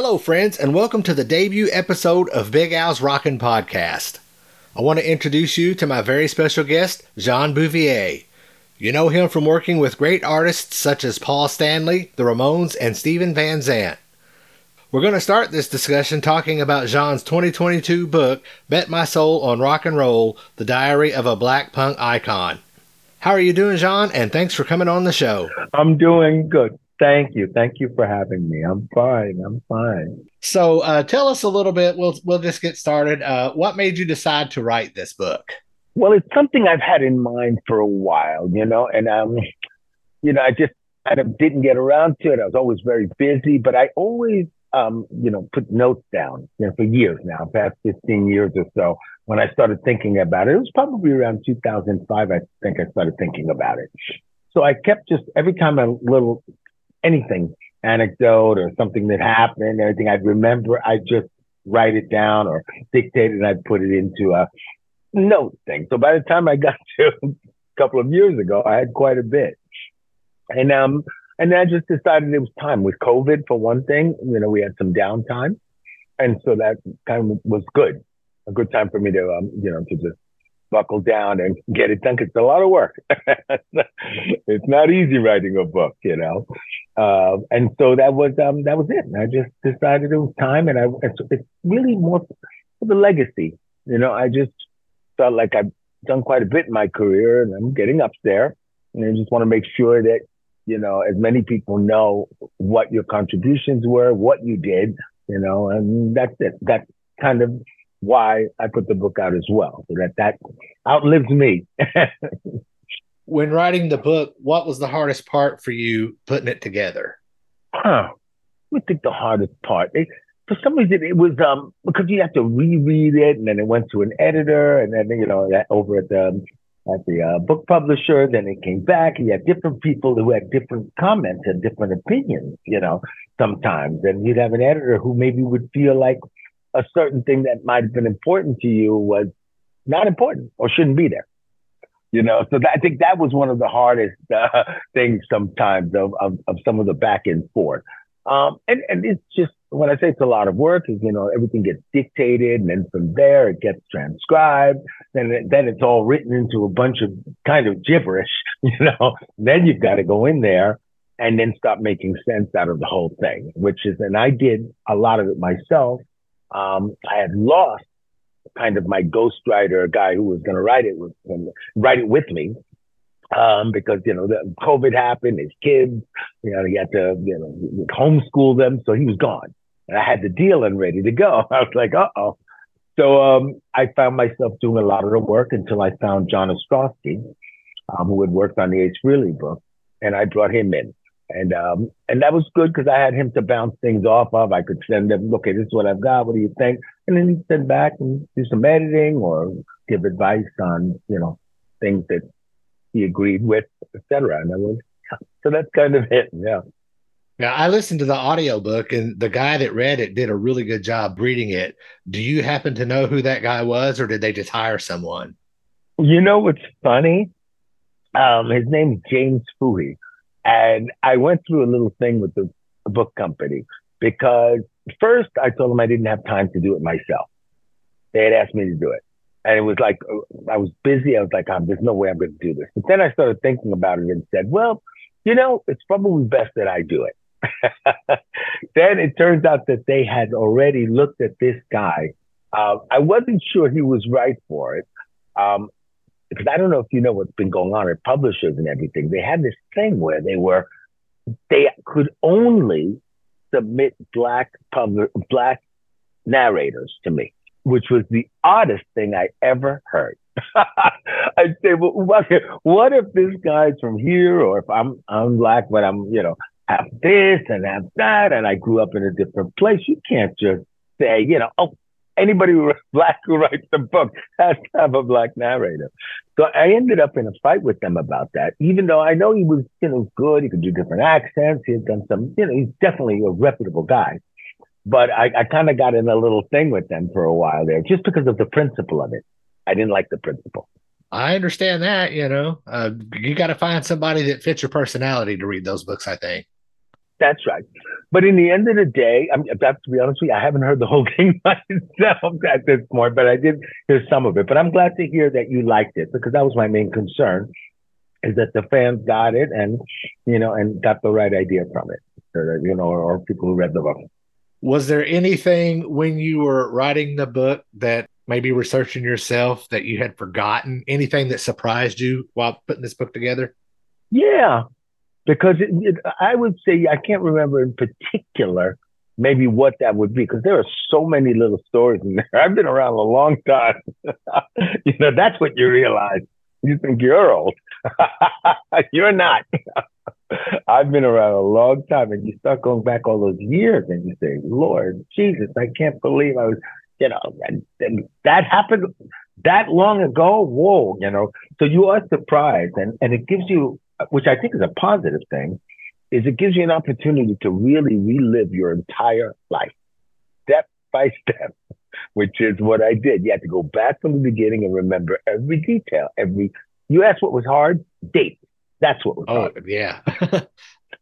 Hello, friends, and welcome to the debut episode of Big Al's Rockin' Podcast. I want to introduce you to my very special guest, Jean Beauvoir. You know him from working with great artists such as Paul Stanley, the Ramones, and Stephen Van Zandt. We're going to start this discussion talking about Jean's 2022 book, Bet My Soul on Rock and Roll The Diary of a Black Punk Icon. How are you doing, Jean? And thanks for coming on the show. I'm doing good. Thank you. Thank you for having me. I'm fine. I'm fine. So, uh, tell us a little bit. We'll we'll just get started. Uh, what made you decide to write this book? Well, it's something I've had in mind for a while, you know, and um, you know, I just kind of didn't get around to it. I was always very busy, but I always um, you know, put notes down, you know, for years now, past 15 years or so. When I started thinking about it, it was probably around 2005. I think I started thinking about it. So I kept just every time a little anything anecdote or something that happened, anything I'd remember, I'd just write it down or dictate it and I'd put it into a note thing. So by the time I got to a couple of years ago, I had quite a bit. And um, and I just decided it was time with COVID for one thing. You know, we had some downtime. And so that kind of was good, a good time for me to, um, you know, to just buckle down and get it done. It's a lot of work. it's not easy writing a book, you know? Uh, and so that was, um, that was it. And I just decided it was time. And I, it's, really more for the legacy. You know, I just felt like I've done quite a bit in my career and I'm getting up there. And I just want to make sure that you know, as many people know what your contributions were, what you did, you know, and that's it. That's kind of why I put the book out as well, so that that outlives me. when writing the book, what was the hardest part for you putting it together? Huh. I think the hardest part. It, for some reason, it was um because you have to reread it, and then it went to an editor, and then you know over at the at the uh, book publisher. Then it came back. You had different people who had different comments and different opinions, you know, sometimes. And you'd have an editor who maybe would feel like a certain thing that might have been important to you was not important or shouldn't be there. You know, so that, I think that was one of the hardest uh, things sometimes of, of, of some of the back and forth. Um, and, and it's just when I say it's a lot of work, is you know everything gets dictated, and then from there it gets transcribed, then it, then it's all written into a bunch of kind of gibberish, you know. then you've got to go in there and then start making sense out of the whole thing, which is, and I did a lot of it myself. Um, I had lost kind of my ghostwriter, guy who was going to write it with write it with me, um, because you know the COVID happened, his kids, you know, he had to you know homeschool them, so he was gone, and I had the deal and ready to go. I was like, uh oh. So um, I found myself doing a lot of the work until I found John Ostrosky, um, who had worked on the Ace Frehley book, and I brought him in. And um, and that was good because I had him to bounce things off of. I could send him, okay, this is what I've got. What do you think? And then he'd send back and do some editing or give advice on, you know, things that he agreed with, etc. And I was, so that's kind of it. Yeah. Now I listened to the audiobook and the guy that read it did a really good job reading it. Do you happen to know who that guy was or did they just hire someone? You know what's funny? Um, his name's James Fooey. And I went through a little thing with the book company because first I told them I didn't have time to do it myself. They had asked me to do it. And it was like, I was busy. I was like, oh, there's no way I'm going to do this. But then I started thinking about it and said, well, you know, it's probably best that I do it. then it turns out that they had already looked at this guy. Uh, I wasn't sure he was right for it. Um, because I don't know if you know what's been going on at publishers and everything. They had this thing where they were, they could only submit black public, black narrators to me which was the oddest thing I ever heard. I'd say, well, what, what if this guy's from here, or if I'm I'm black, but I'm you know have this and have that, and I grew up in a different place. You can't just say, you know, oh, anybody who black who writes a book has to have a black narrator. So I ended up in a fight with them about that, even though I know he was, you know, good. He could do different accents. He had done some, you know, he's definitely a reputable guy. But I, I kind of got in a little thing with them for a while there just because of the principle of it. I didn't like the principle. I understand that, you know. Uh, you got to find somebody that fits your personality to read those books, I think. That's right. But in the end of the day, I'm about to be honest with you, I haven't heard the whole thing myself at this point, but I did hear some of it. But I'm glad to hear that you liked it because that was my main concern is that the fans got it and, you know, and got the right idea from it, or, you know, or, or people who read the book. Was there anything when you were writing the book that maybe researching yourself that you had forgotten? Anything that surprised you while putting this book together? Yeah, because it, it, I would say I can't remember in particular maybe what that would be because there are so many little stories in there. I've been around a long time. you know, that's what you realize. You think you're old. you're not. I've been around a long time and you start going back all those years and you say, Lord Jesus, I can't believe I was, you know, and, and that happened that long ago. Whoa, you know. So you are surprised and, and it gives you which I think is a positive thing, is it gives you an opportunity to really relive your entire life, step by step, which is what I did. You had to go back from the beginning and remember every detail. Every you asked what was hard, date. That's what was oh, hard. yeah.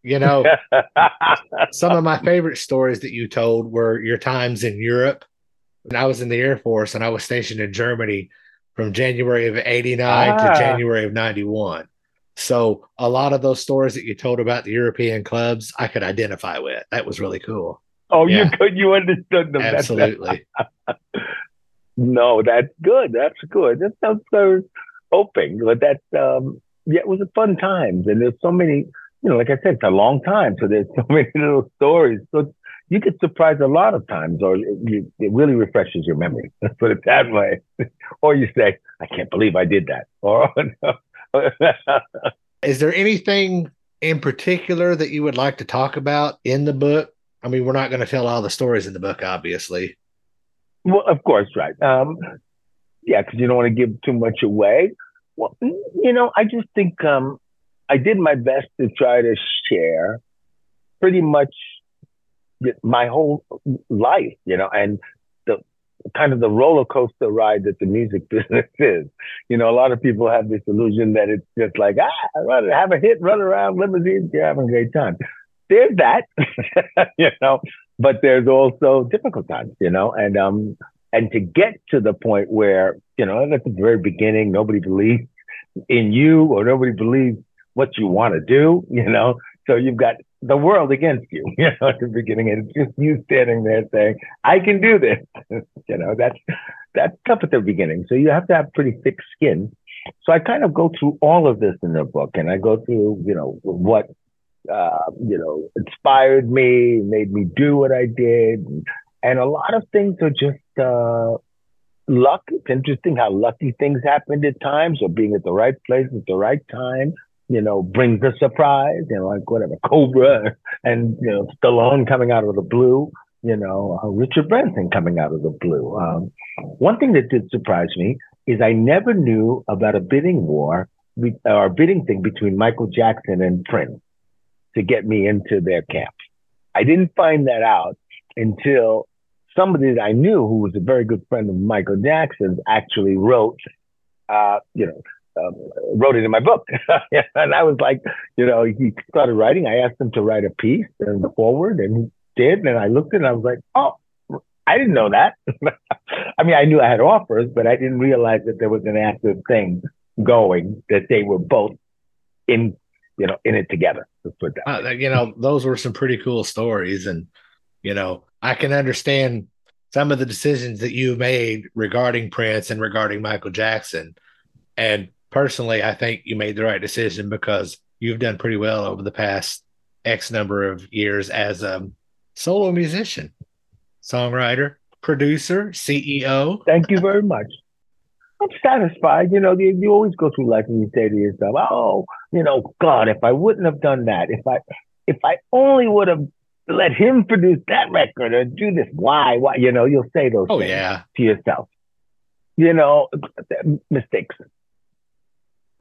you know, some of my favorite stories that you told were your times in Europe. When I was in the Air Force and I was stationed in Germany from January of 89 ah. to January of 91. So a lot of those stories that you told about the European clubs, I could identify with. That was really cool. Oh, yeah. you could, you understood them. Absolutely. no, that's good. That's good. That sounds so hoping, but that's um, yeah, it was a fun time, and there's so many. You know, like I said, it's a long time, so there's so many little stories. So you get surprised a lot of times, or it, it really refreshes your memory. Let's put it that way. or you say, "I can't believe I did that," or no, Is there anything in particular that you would like to talk about in the book? I mean, we're not going to tell all the stories in the book, obviously. Well, of course, right. Um, yeah, because you don't want to give too much away. Well, you know, I just think um, I did my best to try to share pretty much my whole life, you know, and kind of the roller coaster ride that the music business is. You know, a lot of people have this illusion that it's just like, ah, have a hit, run around limousines, you're having a great time. There's that, you know, but there's also difficult times, you know, and um, and to get to the point where, you know, at the very beginning, nobody believes in you or nobody believes what you want to do, you know. So you've got the world against you, you know, at the beginning. And it's just you standing there saying, I can do this. you know, that's that's tough at the beginning. So you have to have pretty thick skin. So I kind of go through all of this in the book and I go through, you know, what uh, you know, inspired me, made me do what I did. And a lot of things are just uh, luck. It's interesting how lucky things happened at times or being at the right place at the right time you know, brings a surprise, you know, like whatever, Cobra and, you know, Stallone coming out of the blue, you know, uh, Richard Branson coming out of the blue. Um, one thing that did surprise me is I never knew about a bidding war or a bidding thing between Michael Jackson and Prince to get me into their camp. I didn't find that out until somebody that I knew who was a very good friend of Michael Jackson's actually wrote, uh, you know, um, wrote it in my book. and I was like, you know, he started writing. I asked him to write a piece and forward, and he did. And I looked at it and I was like, oh, I didn't know that. I mean, I knew I had offers, but I didn't realize that there was an active thing going that they were both in, you know, in it together. Let's put that. Uh, you know, those were some pretty cool stories, and you know, I can understand some of the decisions that you made regarding Prince and regarding Michael Jackson. And personally, I think you made the right decision because you've done pretty well over the past X number of years as a solo musician, songwriter, producer, CEO. Thank you very much. I'm satisfied. You know, you, you always go through life and you say to yourself, "Oh, you know, God, if I wouldn't have done that, if I, if I only would have let him produce that record or do this, why, why?" You know, you'll say those. Oh yeah. To yourself. You know, mistakes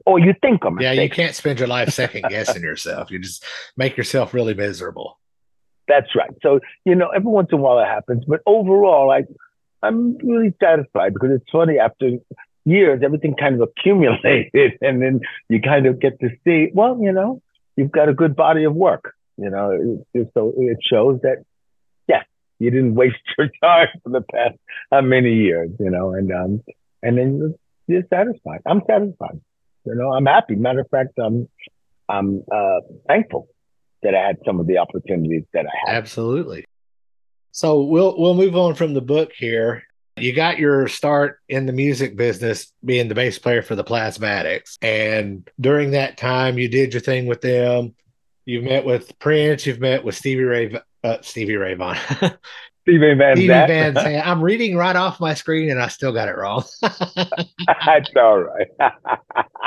or you think mistake. Yeah, you can't spend your life second guessing yourself. You just make yourself really miserable. That's right. So, you know, every once in a while it happens, but overall, I, I'm really satisfied because it's funny after years, everything kind of accumulated and then you kind of get to see, well, you know, you've got a good body of work. You know, so it shows that, yeah, you didn't waste your time for the past how many years, you know, and, um, and then you're satisfied. I'm satisfied. You know, I'm happy. Matter of fact, I'm, I'm, uh, thankful that I had some of the opportunities that I had. Absolutely. So we'll, we'll move on from the book here. You got your start in the music business being the bass player for the Plasmatics. And during that time, you did your thing with them. You've met with Prince, you've met with Stevie Ray, uh, Stevie Ray Vaughan. Stevie Van Stevie Van Zandt. I'm reading right off my screen and I still got it wrong. That's all right.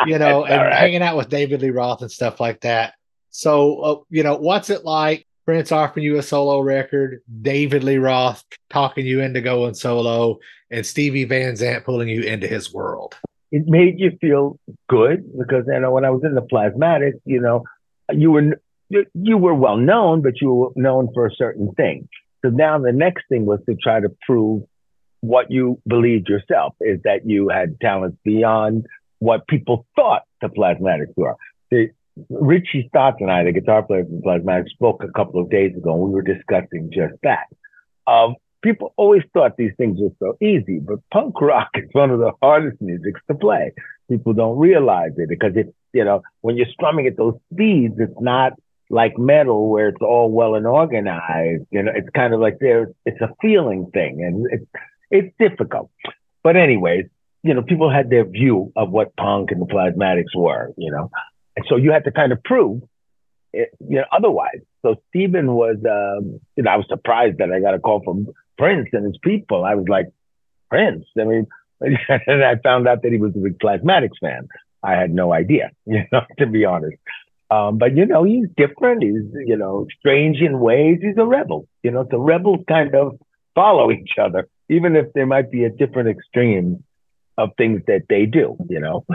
you know, and right. hanging out with David Lee Roth and stuff like that. So, uh, you know, what's it like Prince offering you a solo record, David Lee Roth talking you into going solo, and Stevie Van Zandt pulling you into his world? It made you feel good because you know when I was in the Plasmatics, you know, you were you were well known, but you were known for a certain thing. So now the next thing was to try to prove what you believed yourself is that you had talents beyond what people thought the Plasmatics were. The, Richie Stotts and I, the guitar player from Plasmatics, spoke a couple of days ago, and we were discussing just that. Um, people always thought these things were so easy, but punk rock is one of the hardest musics to play. People don't realize it because it's, you know, when you're strumming at those speeds, it's not like metal where it's all well and organized. You know, it's kind of like there, it's a feeling thing and it's, it's difficult. But anyways, you know, people had their view of what punk and the plasmatics were, you know. And so you had to kind of prove it, you know, otherwise. So Stephen was, um, you know, I was surprised that I got a call from Prince and his people. I was like, Prince? I mean, and I found out that he was a big Plasmatics fan. I had no idea, you know, to be honest. Um, but you know, he's different. He's, you know, strange in ways. He's a rebel. You know, the rebels kind of follow each other, even if there might be a different extreme of things that they do, you know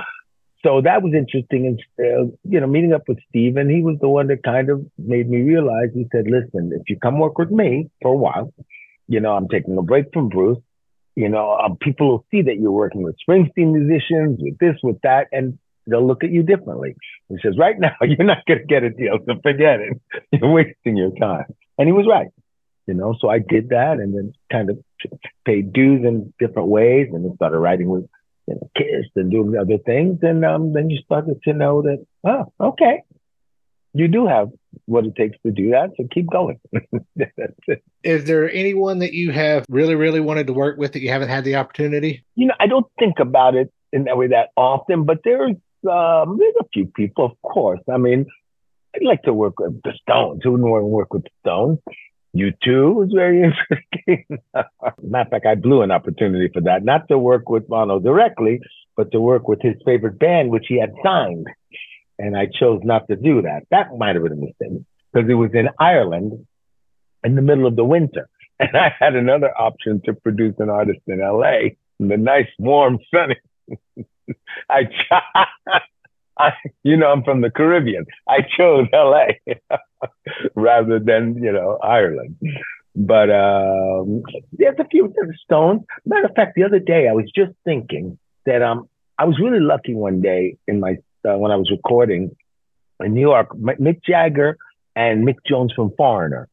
so that was interesting. And, uh, you know, meeting up with Steven, he was the one that kind of made me realize, he said, listen, if you come work with me for a while, you know, I'm taking a break from Bruce. You know, um, people will see that you're working with Springsteen musicians, with this, with that, and they'll look at you differently. He says, right now, you're not going to get a deal, so forget it. You're wasting your time. And he was right. You know, so I did that and then kind of paid dues in different ways and then started writing with you know, and doing other things, and um, then you started to know that, oh, okay, you do have what it takes to do that. So keep going. Is there anyone that you have really, really wanted to work with that you haven't had the opportunity? You know, I don't think about it in that way that often, but there's um, there's a few people, of course. I mean, I'd like to work with the Stones. Who wouldn't want to work with the Stones? You too was very interesting. Matter of fact, I blew an opportunity for that, not to work with Bono directly, but to work with his favorite band, which he had signed. And I chose not to do that. That might have been a mistake because it was in Ireland in the middle of the winter. And I had another option to produce an artist in LA in the nice, warm, sunny. I, I, you know, I'm from the Caribbean. I chose LA rather than, you know, Ireland. But um, there's a few stones. Matter of fact, the other day I was just thinking that um, I was really lucky one day in my uh, when I was recording in New York. Mick Jagger and Mick Jones from Foreigner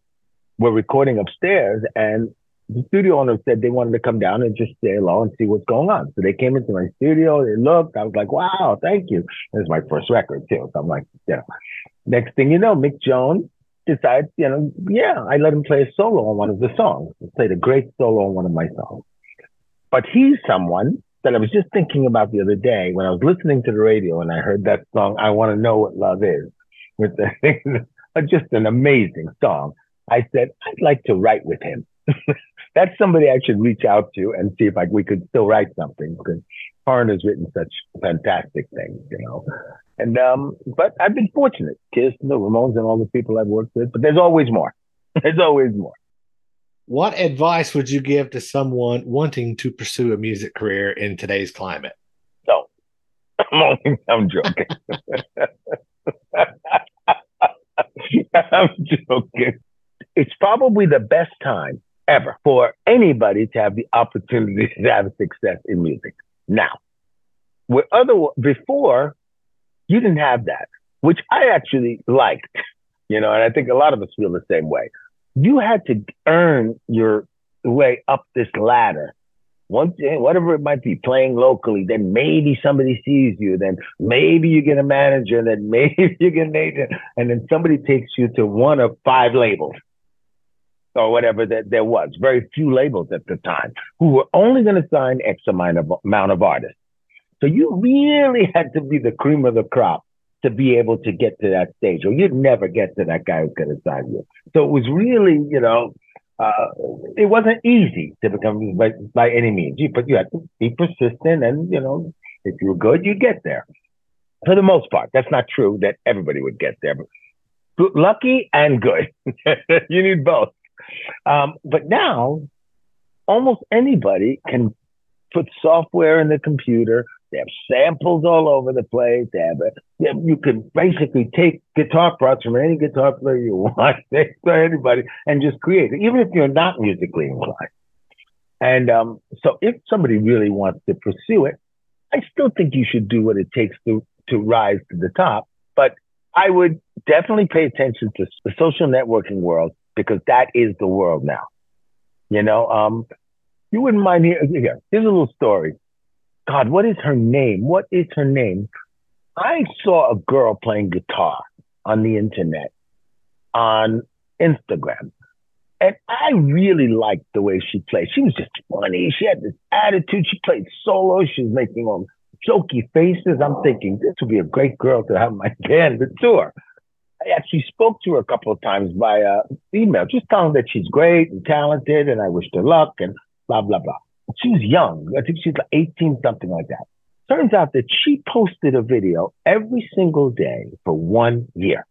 were recording upstairs, and the studio owner said they wanted to come down and just say hello and see what's going on. So they came into my studio, they looked, I was like, wow, thank you. It was my first record too. So I'm like, yeah. Next thing you know, Mick Jones decides, you know, yeah, I let him play a solo on one of the songs. He played a great solo on one of my songs. But he's someone that I was just thinking about the other day when I was listening to the radio and I heard that song, I Want to Know What Love Is, which is just an amazing song. I said, I'd like to write with him. that's somebody I should reach out to and see if like we could still write something because Harn has written such fantastic things, you know. And um, but I've been fortunate, Kiss, the Ramones, and all the people I've worked with. But there's always more. there's always more. What advice would you give to someone wanting to pursue a music career in today's climate? So, I'm, only, I'm joking. I'm joking. It's probably the best time ever for anybody to have the opportunity to have success in music. Now, with other before, you didn't have that, which I actually liked you know, and I think a lot of us feel the same way. You had to earn your way up this ladder. Once, eh, whatever it might be, playing locally, then maybe somebody sees you, then maybe you get a manager, then maybe you get an agent, and then somebody takes you to one of five labels or whatever that there was. Very few labels at the time who were only going to sign X amount of, amount of artists. So you really had to be the cream of the crop to be able to get to that stage, or you'd never get to that guy who's going to sign you. So it was really, you know, uh, it wasn't easy to become by, by any means, but you had to be persistent, and you know, if you were good, you'd get there. For the most part, that's not true that everybody would get there, but lucky and good. you need both. Um, but now, almost anybody can put software in the computer. They have samples all over the place. They have a, you can basically take guitar parts from any guitar player you want, anybody, and just create it, even if you're not musically inclined. And um, so, if somebody really wants to pursue it, I still think you should do what it takes to to rise to the top. But I would definitely pay attention to the social networking world because that is the world now. You know, um, you wouldn't mind here. Here, here's a little story. God, what is her name? What is her name? I saw a girl playing guitar on the internet on Instagram. And I really liked the way she played. She was just funny. She had this attitude. She played solo. She was making all jokey faces. I'm thinking this would be a great girl to have my band to tour. I actually spoke to her a couple of times uh, email, just telling that she's great and talented, and I wish her luck and blah blah blah. She was young. I think she's like 18, something like that. Turns out that she posted a video every single day for one year.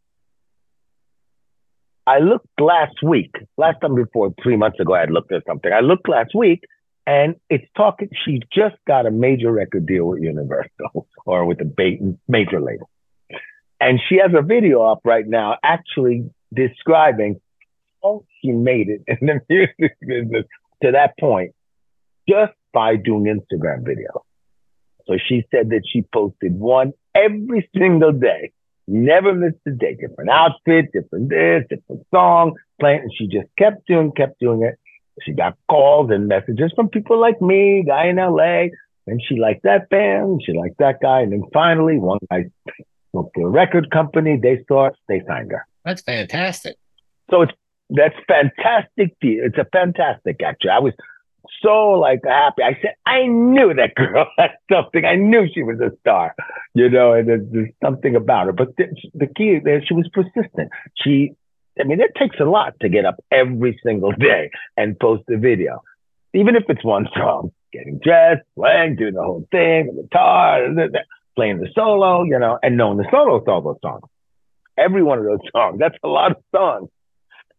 I looked last week, last time before three months ago, I had looked at something. I looked last week and it's talking, she just got a major record deal with Universal or with a major label. And she has a video up right now actually describing how she made it in the music business to that point just by doing Instagram videos. So she said that she posted one every single day, never missed a day, different outfit, different this, different song, playing. And she just kept doing, kept doing it. She got calls and messages from people like me, guy in LA, and she liked that band, she liked that guy. And then finally, one guy spoke to a record company, they saw it, they signed her. That's fantastic. So it's that's fantastic. It's a fantastic actually. I was so like happy. I said, I knew that girl had something. I knew she was a star, you know, and there's, there's something about her. But the, the key there, she was persistent. She, I mean, it takes a lot to get up every single day and post a video, even if it's one song, getting dressed, playing, doing the whole thing, the guitar, playing the solo, you know, and knowing the solo solo songs. Every one of those songs, that's a lot of songs.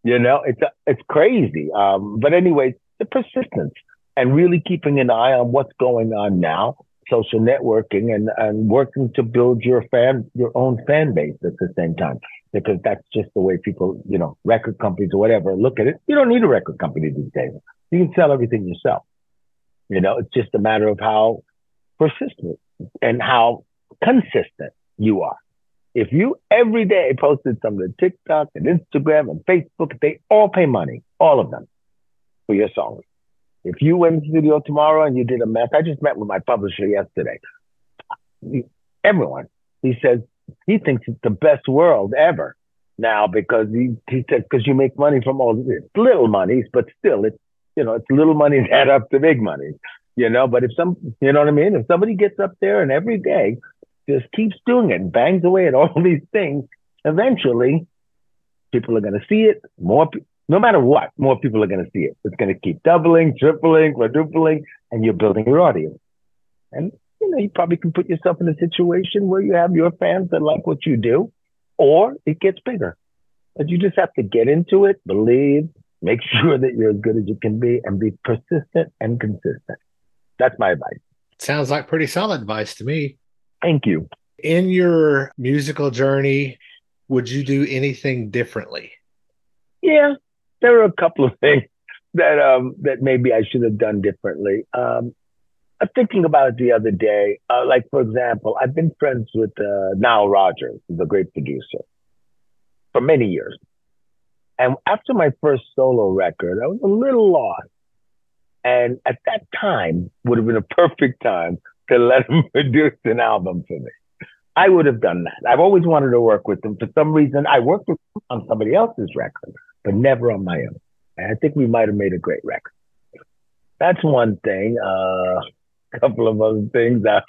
You know, it's it's crazy. Um, but anyway, the persistence and really keeping an eye on what's going on now, social networking and, and working to build your fan, your own fan base at the same time. Because that's just the way people, you know, record companies or whatever look at it. You don't need a record company these days. You can sell everything yourself. You know, it's just a matter of how persistent and how consistent you are. If you every day posted something to TikTok and Instagram and Facebook, they all pay money, all of them for your songs. If you went to the studio tomorrow and you did a mess, I just met with my publisher yesterday. Everyone, he says he thinks it's the best world ever now because he, he said, because you make money from all this little monies, but still it's, you know, it's little that add up to big money, you know, but if some, you know what I mean? If somebody gets up there and every day just keeps doing it bangs away at all these things, eventually people are going to see it. More, no matter what, more people are going to see it. It's going to keep doubling, tripling, quadrupling, and you're building your audience. And you know, you probably can put yourself in a situation where you have your fans that like what you do, or it gets bigger. But you just have to get into it, believe, make sure that you're as good as you can be, and be persistent and consistent. That's my advice. Sounds like pretty solid advice to me. Thank you. In your musical journey, would you do anything differently? Yeah, there are a couple of things that um, that maybe I should have done differently. Um, I'm thinking about it the other day. Uh, like for example, I've been friends with uh, Nile Rodgers, the great producer, for many years. And after my first solo record, I was a little lost. And at that time would have been a perfect time to let him produce an album for me. I would have done that. I've always wanted to work with him. For some reason, I worked with on somebody else's record, but never on my own. And I think we might have made a great record. That's one thing. Uh, a couple of other things. Uh,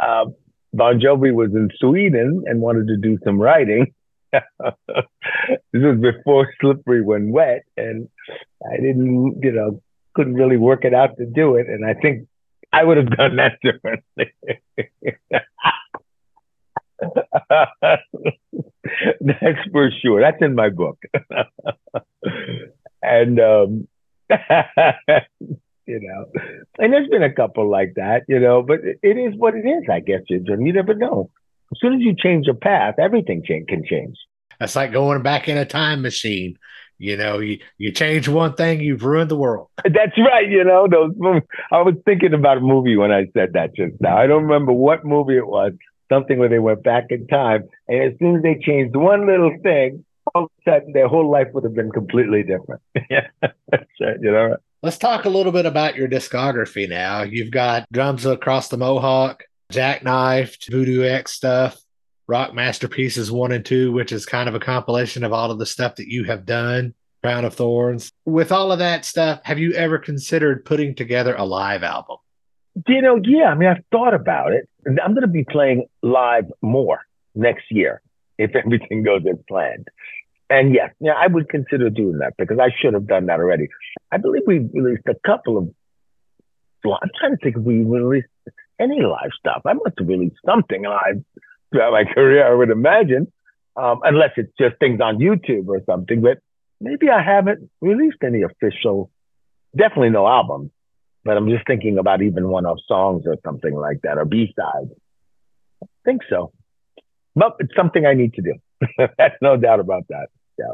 uh, Bon Jovi was in Sweden and wanted to do some writing. this was before Slippery When Wet, and I didn't, you know, couldn't really work it out to do it. And I think I would have done that differently. That's for sure. That's in my book. and um, you know, and there's been a couple like that, you know, but it, is what it is, I guess, You never know. As soon as you change your path, everything can change. That's like going back in a time machine. You know, you, you change one thing, you've ruined the world. That's right. You know, those movies. I was thinking about a movie when I said that just now. I don't remember what movie it was, something where they went back in time. And as soon as they changed one little thing, all of a sudden their whole life would have been completely different. yeah, right. You know, Let's talk a little bit about your discography now. You've got Drums Across the Mohawk, Jackknifed, Voodoo X stuff, Rock Masterpieces 1 and 2, which is kind of a compilation of all of the stuff that you have done, Crown of Thorns. With all of that stuff, have you ever considered putting together a live album? You know, yeah, I mean, I've thought about it. I'm going to be playing live more next year if everything goes as planned. And yes, yeah, I would consider doing that because I should have done that already. I believe we released a couple of. I'm trying to think if we released any live stuff. I must have released something live throughout my career, I would imagine, um, unless it's just things on YouTube or something. But maybe I haven't released any official, definitely no albums. But I'm just thinking about even one-off songs or something like that, or B-sides. I think so. But it's something I need to do. That's no doubt about that. Yeah.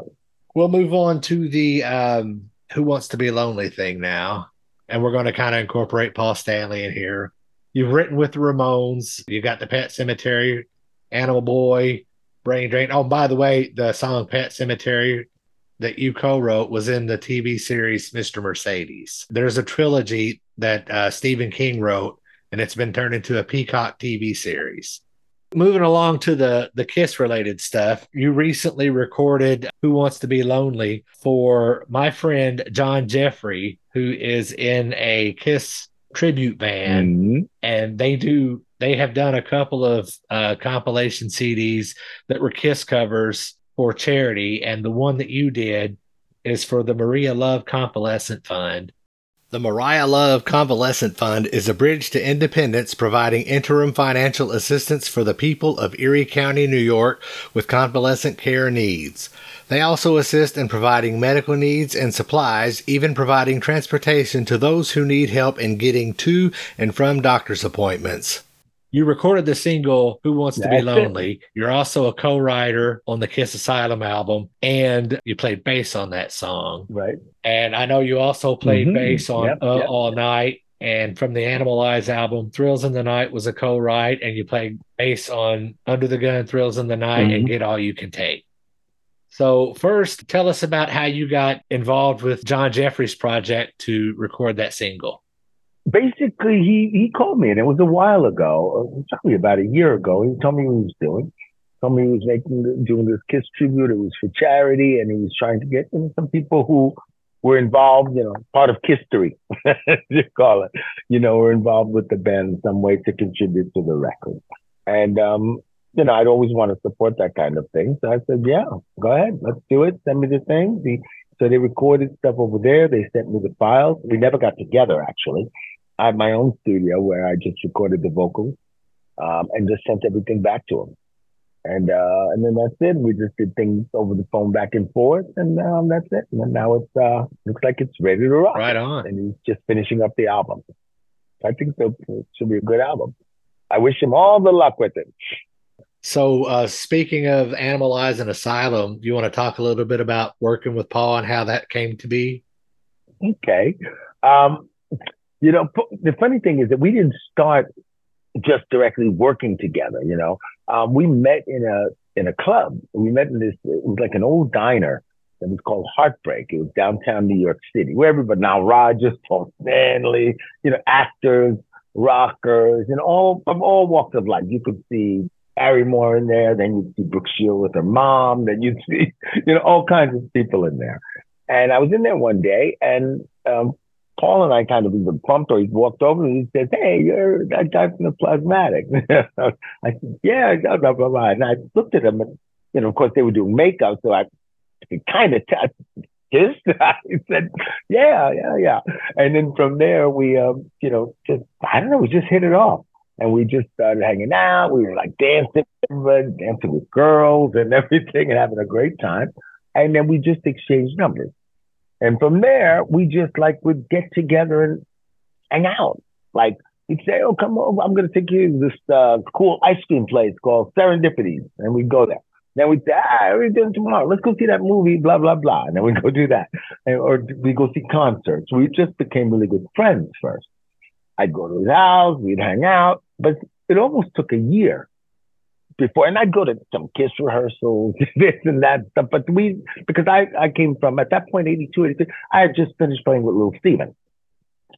We'll move on to the um, Who Wants to Be Lonely thing now. And we're going to kind of incorporate Paul Stanley in here. You've written with the Ramones. You've got the Pet Sematary, Animal Boy, Brain Drain. Oh, by the way, the song Pet Sematary that you co-wrote was in the TV series Mr. Mercedes. There's a trilogy that uh, Stephen King wrote, and it's been turned into a Peacock TV series. Moving along to the the Kiss related stuff, you recently recorded "Who Wants to Be Lonely" for my friend John Jeffrey, who is in a Kiss tribute band, mm-hmm. and they do they have done a couple of uh, compilation CDs that were Kiss covers for charity, and the one that you did is for the Maria Love Convalescent Fund. The Maria Love Convalescent Fund is a bridge to independence providing interim financial assistance for the people of Erie County, New York with convalescent care needs. They also assist in providing medical needs and supplies, even providing transportation to those who need help in getting to and from doctor's appointments. You recorded the single Who Wants to Be Lonely. It. You're also a co writer on the Kiss Asylum album, and you played bass on that song. Right. And I know you also played mm-hmm. bass on yep, uh, yep. All Night. And from the Animal Animalize album, Thrills in the Night was a co write, and you played bass on Under the Gun, Thrills in the Night, mm-hmm. and Get All You Can Take. So, first, tell us about how you got involved with John Jeffrey's project to record that single basically he he called me and it was a while ago, uh, probably about a year ago. He told me what he was doing. Told me he was making doing this Kiss tribute. It was for charity, and he was trying to get you know, some people who were involved, you know, part of history, you call it, you know, were involved with the band in some way to contribute to the record. And um, you know, I'd always want to support that kind of thing. So I said, yeah, go ahead, let's do it. Send me the thing. The, so they recorded stuff over there. They sent me the files. We never got together actually. I had my own studio where I just recorded the vocals um, and just sent everything back to him. And uh, and then that's it. We just did things over the phone back and forth, and um, that's it. And now it's uh, looks like it's ready to rock. Right on. And he's just finishing up the album. I think so. It should be a good album. I wish him all the luck with it. So, uh, speaking of Animalize and Asylum, you want to talk a little bit about working with Paul and how that came to be? Okay. Um, you know, the funny thing is that we didn't start just directly working together. You know, um, we met in a in a club. We met in this, it was like an old diner that was called Heartbreak. It was downtown New York City, where everybody, Nile Rodgers, Paul Stanley, you know, actors, rockers, and all from all walks of life. You could see Barrymore in there, then you'd see Brooke Shield with her mom, then you'd see, you know, all kinds of people in there. And I was in there one day, and um, Paul and I kind of either bumped or he walked over and he said, Hey, you're that guy from the plasmatic. I said, Yeah, blah, blah, blah. And I looked at him and, you know, of course they were doing makeup. So I could kind of t- kissed. I said, Yeah, yeah, yeah. And then from there, we, um, you know, just, I don't know, we just hit it off. And we just started hanging out. We were like dancing, dancing with girls and everything and having a great time. And then we just exchanged numbers. And from there, we just like would get together and hang out. Like he'd say, "Oh, come over. I'm going to take you to this uh, cool ice cream place called Serendipities," and we'd go there. Then we'd say, "Ah, are doing tomorrow? Let's go see that movie." Blah blah blah. And then we'd go do that, and, or we go see concerts. We just became really good friends first. I'd go to his house. We'd hang out, but it almost took a year before, and I'd go to some Kiss rehearsals, this and that stuff. But we, because I, I came from at that point, 82, 83, I had just finished playing with Little Steven,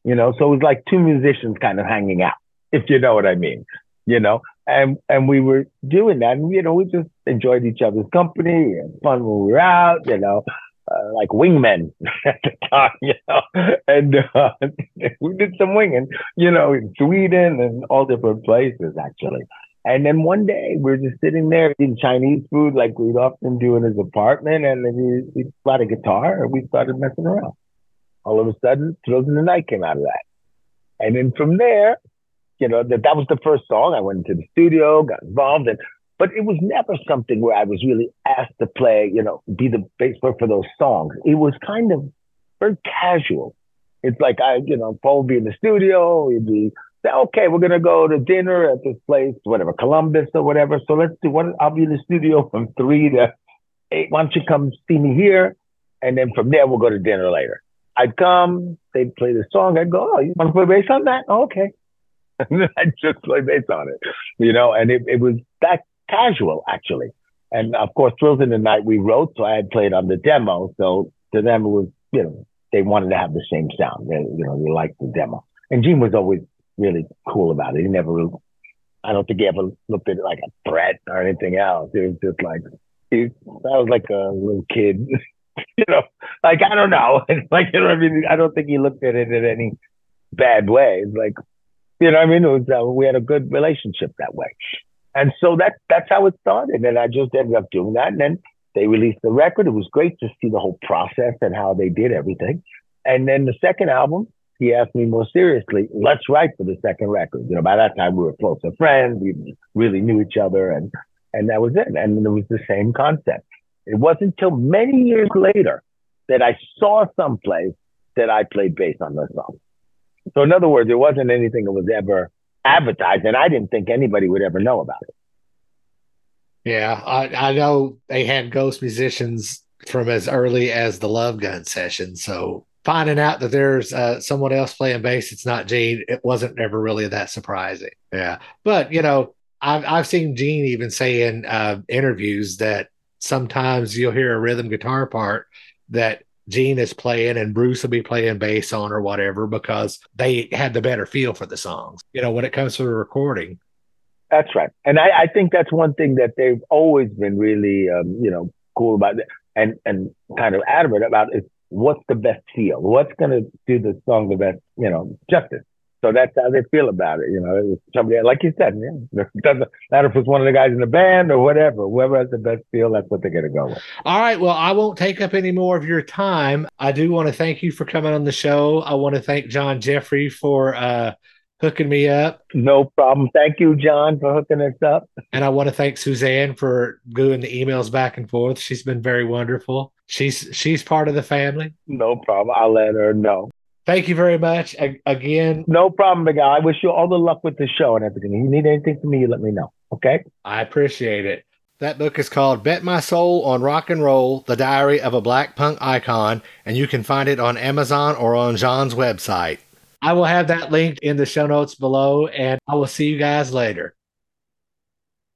you know, so it was like two musicians kind of hanging out, if you know what I mean, you know, and and we were doing that, and you know, we just enjoyed each other's company and fun when we were out, you know. Uh, like wingmen at the time, you know, and uh, we did some winging, you know, in Sweden and all different places actually. And then one day we are just sitting there eating Chinese food like we'd often do in his apartment. And then he, he bought a guitar and we started messing around. All of a sudden, Thrills in the Night came out of that. And then from there, you know, that, that was the first song. I went into the studio, got involved and but it was never something where I was really asked to play, you know, be the bass player for those songs. It was kind of very casual. It's like I, you know, Paul would be in the studio, he'd be okay, we're gonna go to dinner at this place, whatever, Columbus or whatever. So let's do one. I'll be in the studio from three to eight. Why don't you come see me here? And then from there we'll go to dinner later. I'd come, they'd play the song. I'd go, oh, you want to play bass on that? Oh, okay. And then I'd just play bass on it, you know. And it, it was that casual actually. And of course, Thrills in the Night we wrote, so I had played on the demo. So to them it was, you know, they wanted to have the same sound. They, you know, they liked the demo. And Gene was always really cool about it. He never, I don't think he ever looked at it like a threat or anything else. It was just like, he, that was like a little kid, you know, like, I don't know. like, you know, I mean, I don't think he looked at it in any bad way. It's like, you know, I mean, it was, uh, we had a good relationship that way. And so that, that's how it started. And I just ended up doing that. And then they released the record. It was great to see the whole process and how they did everything. And then the second album, he asked me more seriously, let's write for the second record. You know, by that time we were closer friends. We really knew each other and, and that was it. And it was the same concept. It wasn't until many years later that I saw someplace that I played bass on the song. So in other words, it wasn't anything that was ever advertised and I didn't think anybody would ever know about it. Yeah, I, I know they had ghost musicians from as early as the Love Gun session. So finding out that there's uh, someone else playing bass, it's not Gene. It wasn't ever really that surprising. Yeah, but you know, I've I've seen Gene even say in uh, interviews that sometimes you'll hear a rhythm guitar part that Gene is playing and Bruce will be playing bass on or whatever because they had the better feel for the songs. You know, when it comes to the recording. That's right, and I, I think that's one thing that they've always been really, um, you know, cool about and and kind of adamant about is what's the best feel? What's going to do the song the best, you know, justice? So that's how they feel about it. You know, somebody, like you said, yeah, it doesn't matter if it's one of the guys in the band or whatever. Whoever has the best feel, that's what they're going to go with. All right. Well, I won't take up any more of your time. I do want to thank you for coming on the show. I want to thank John Jeffrey for uh, hooking me up. No problem. Thank you, John, for hooking us up. And I want to thank Suzanne for doing the emails back and forth. She's been very wonderful. She's she's part of the family. No problem. I'll let her know. Thank you very much again. No problem, big guy. I wish you all the luck with the show and everything. If you need anything from me, you let me know. Okay. I appreciate it. That book is called Bet My Soul on Rock and Roll, The Diary of a Black Punk Icon, and you can find it on Amazon or on John's website. I will have that linked in the show notes below, and I will see you guys later.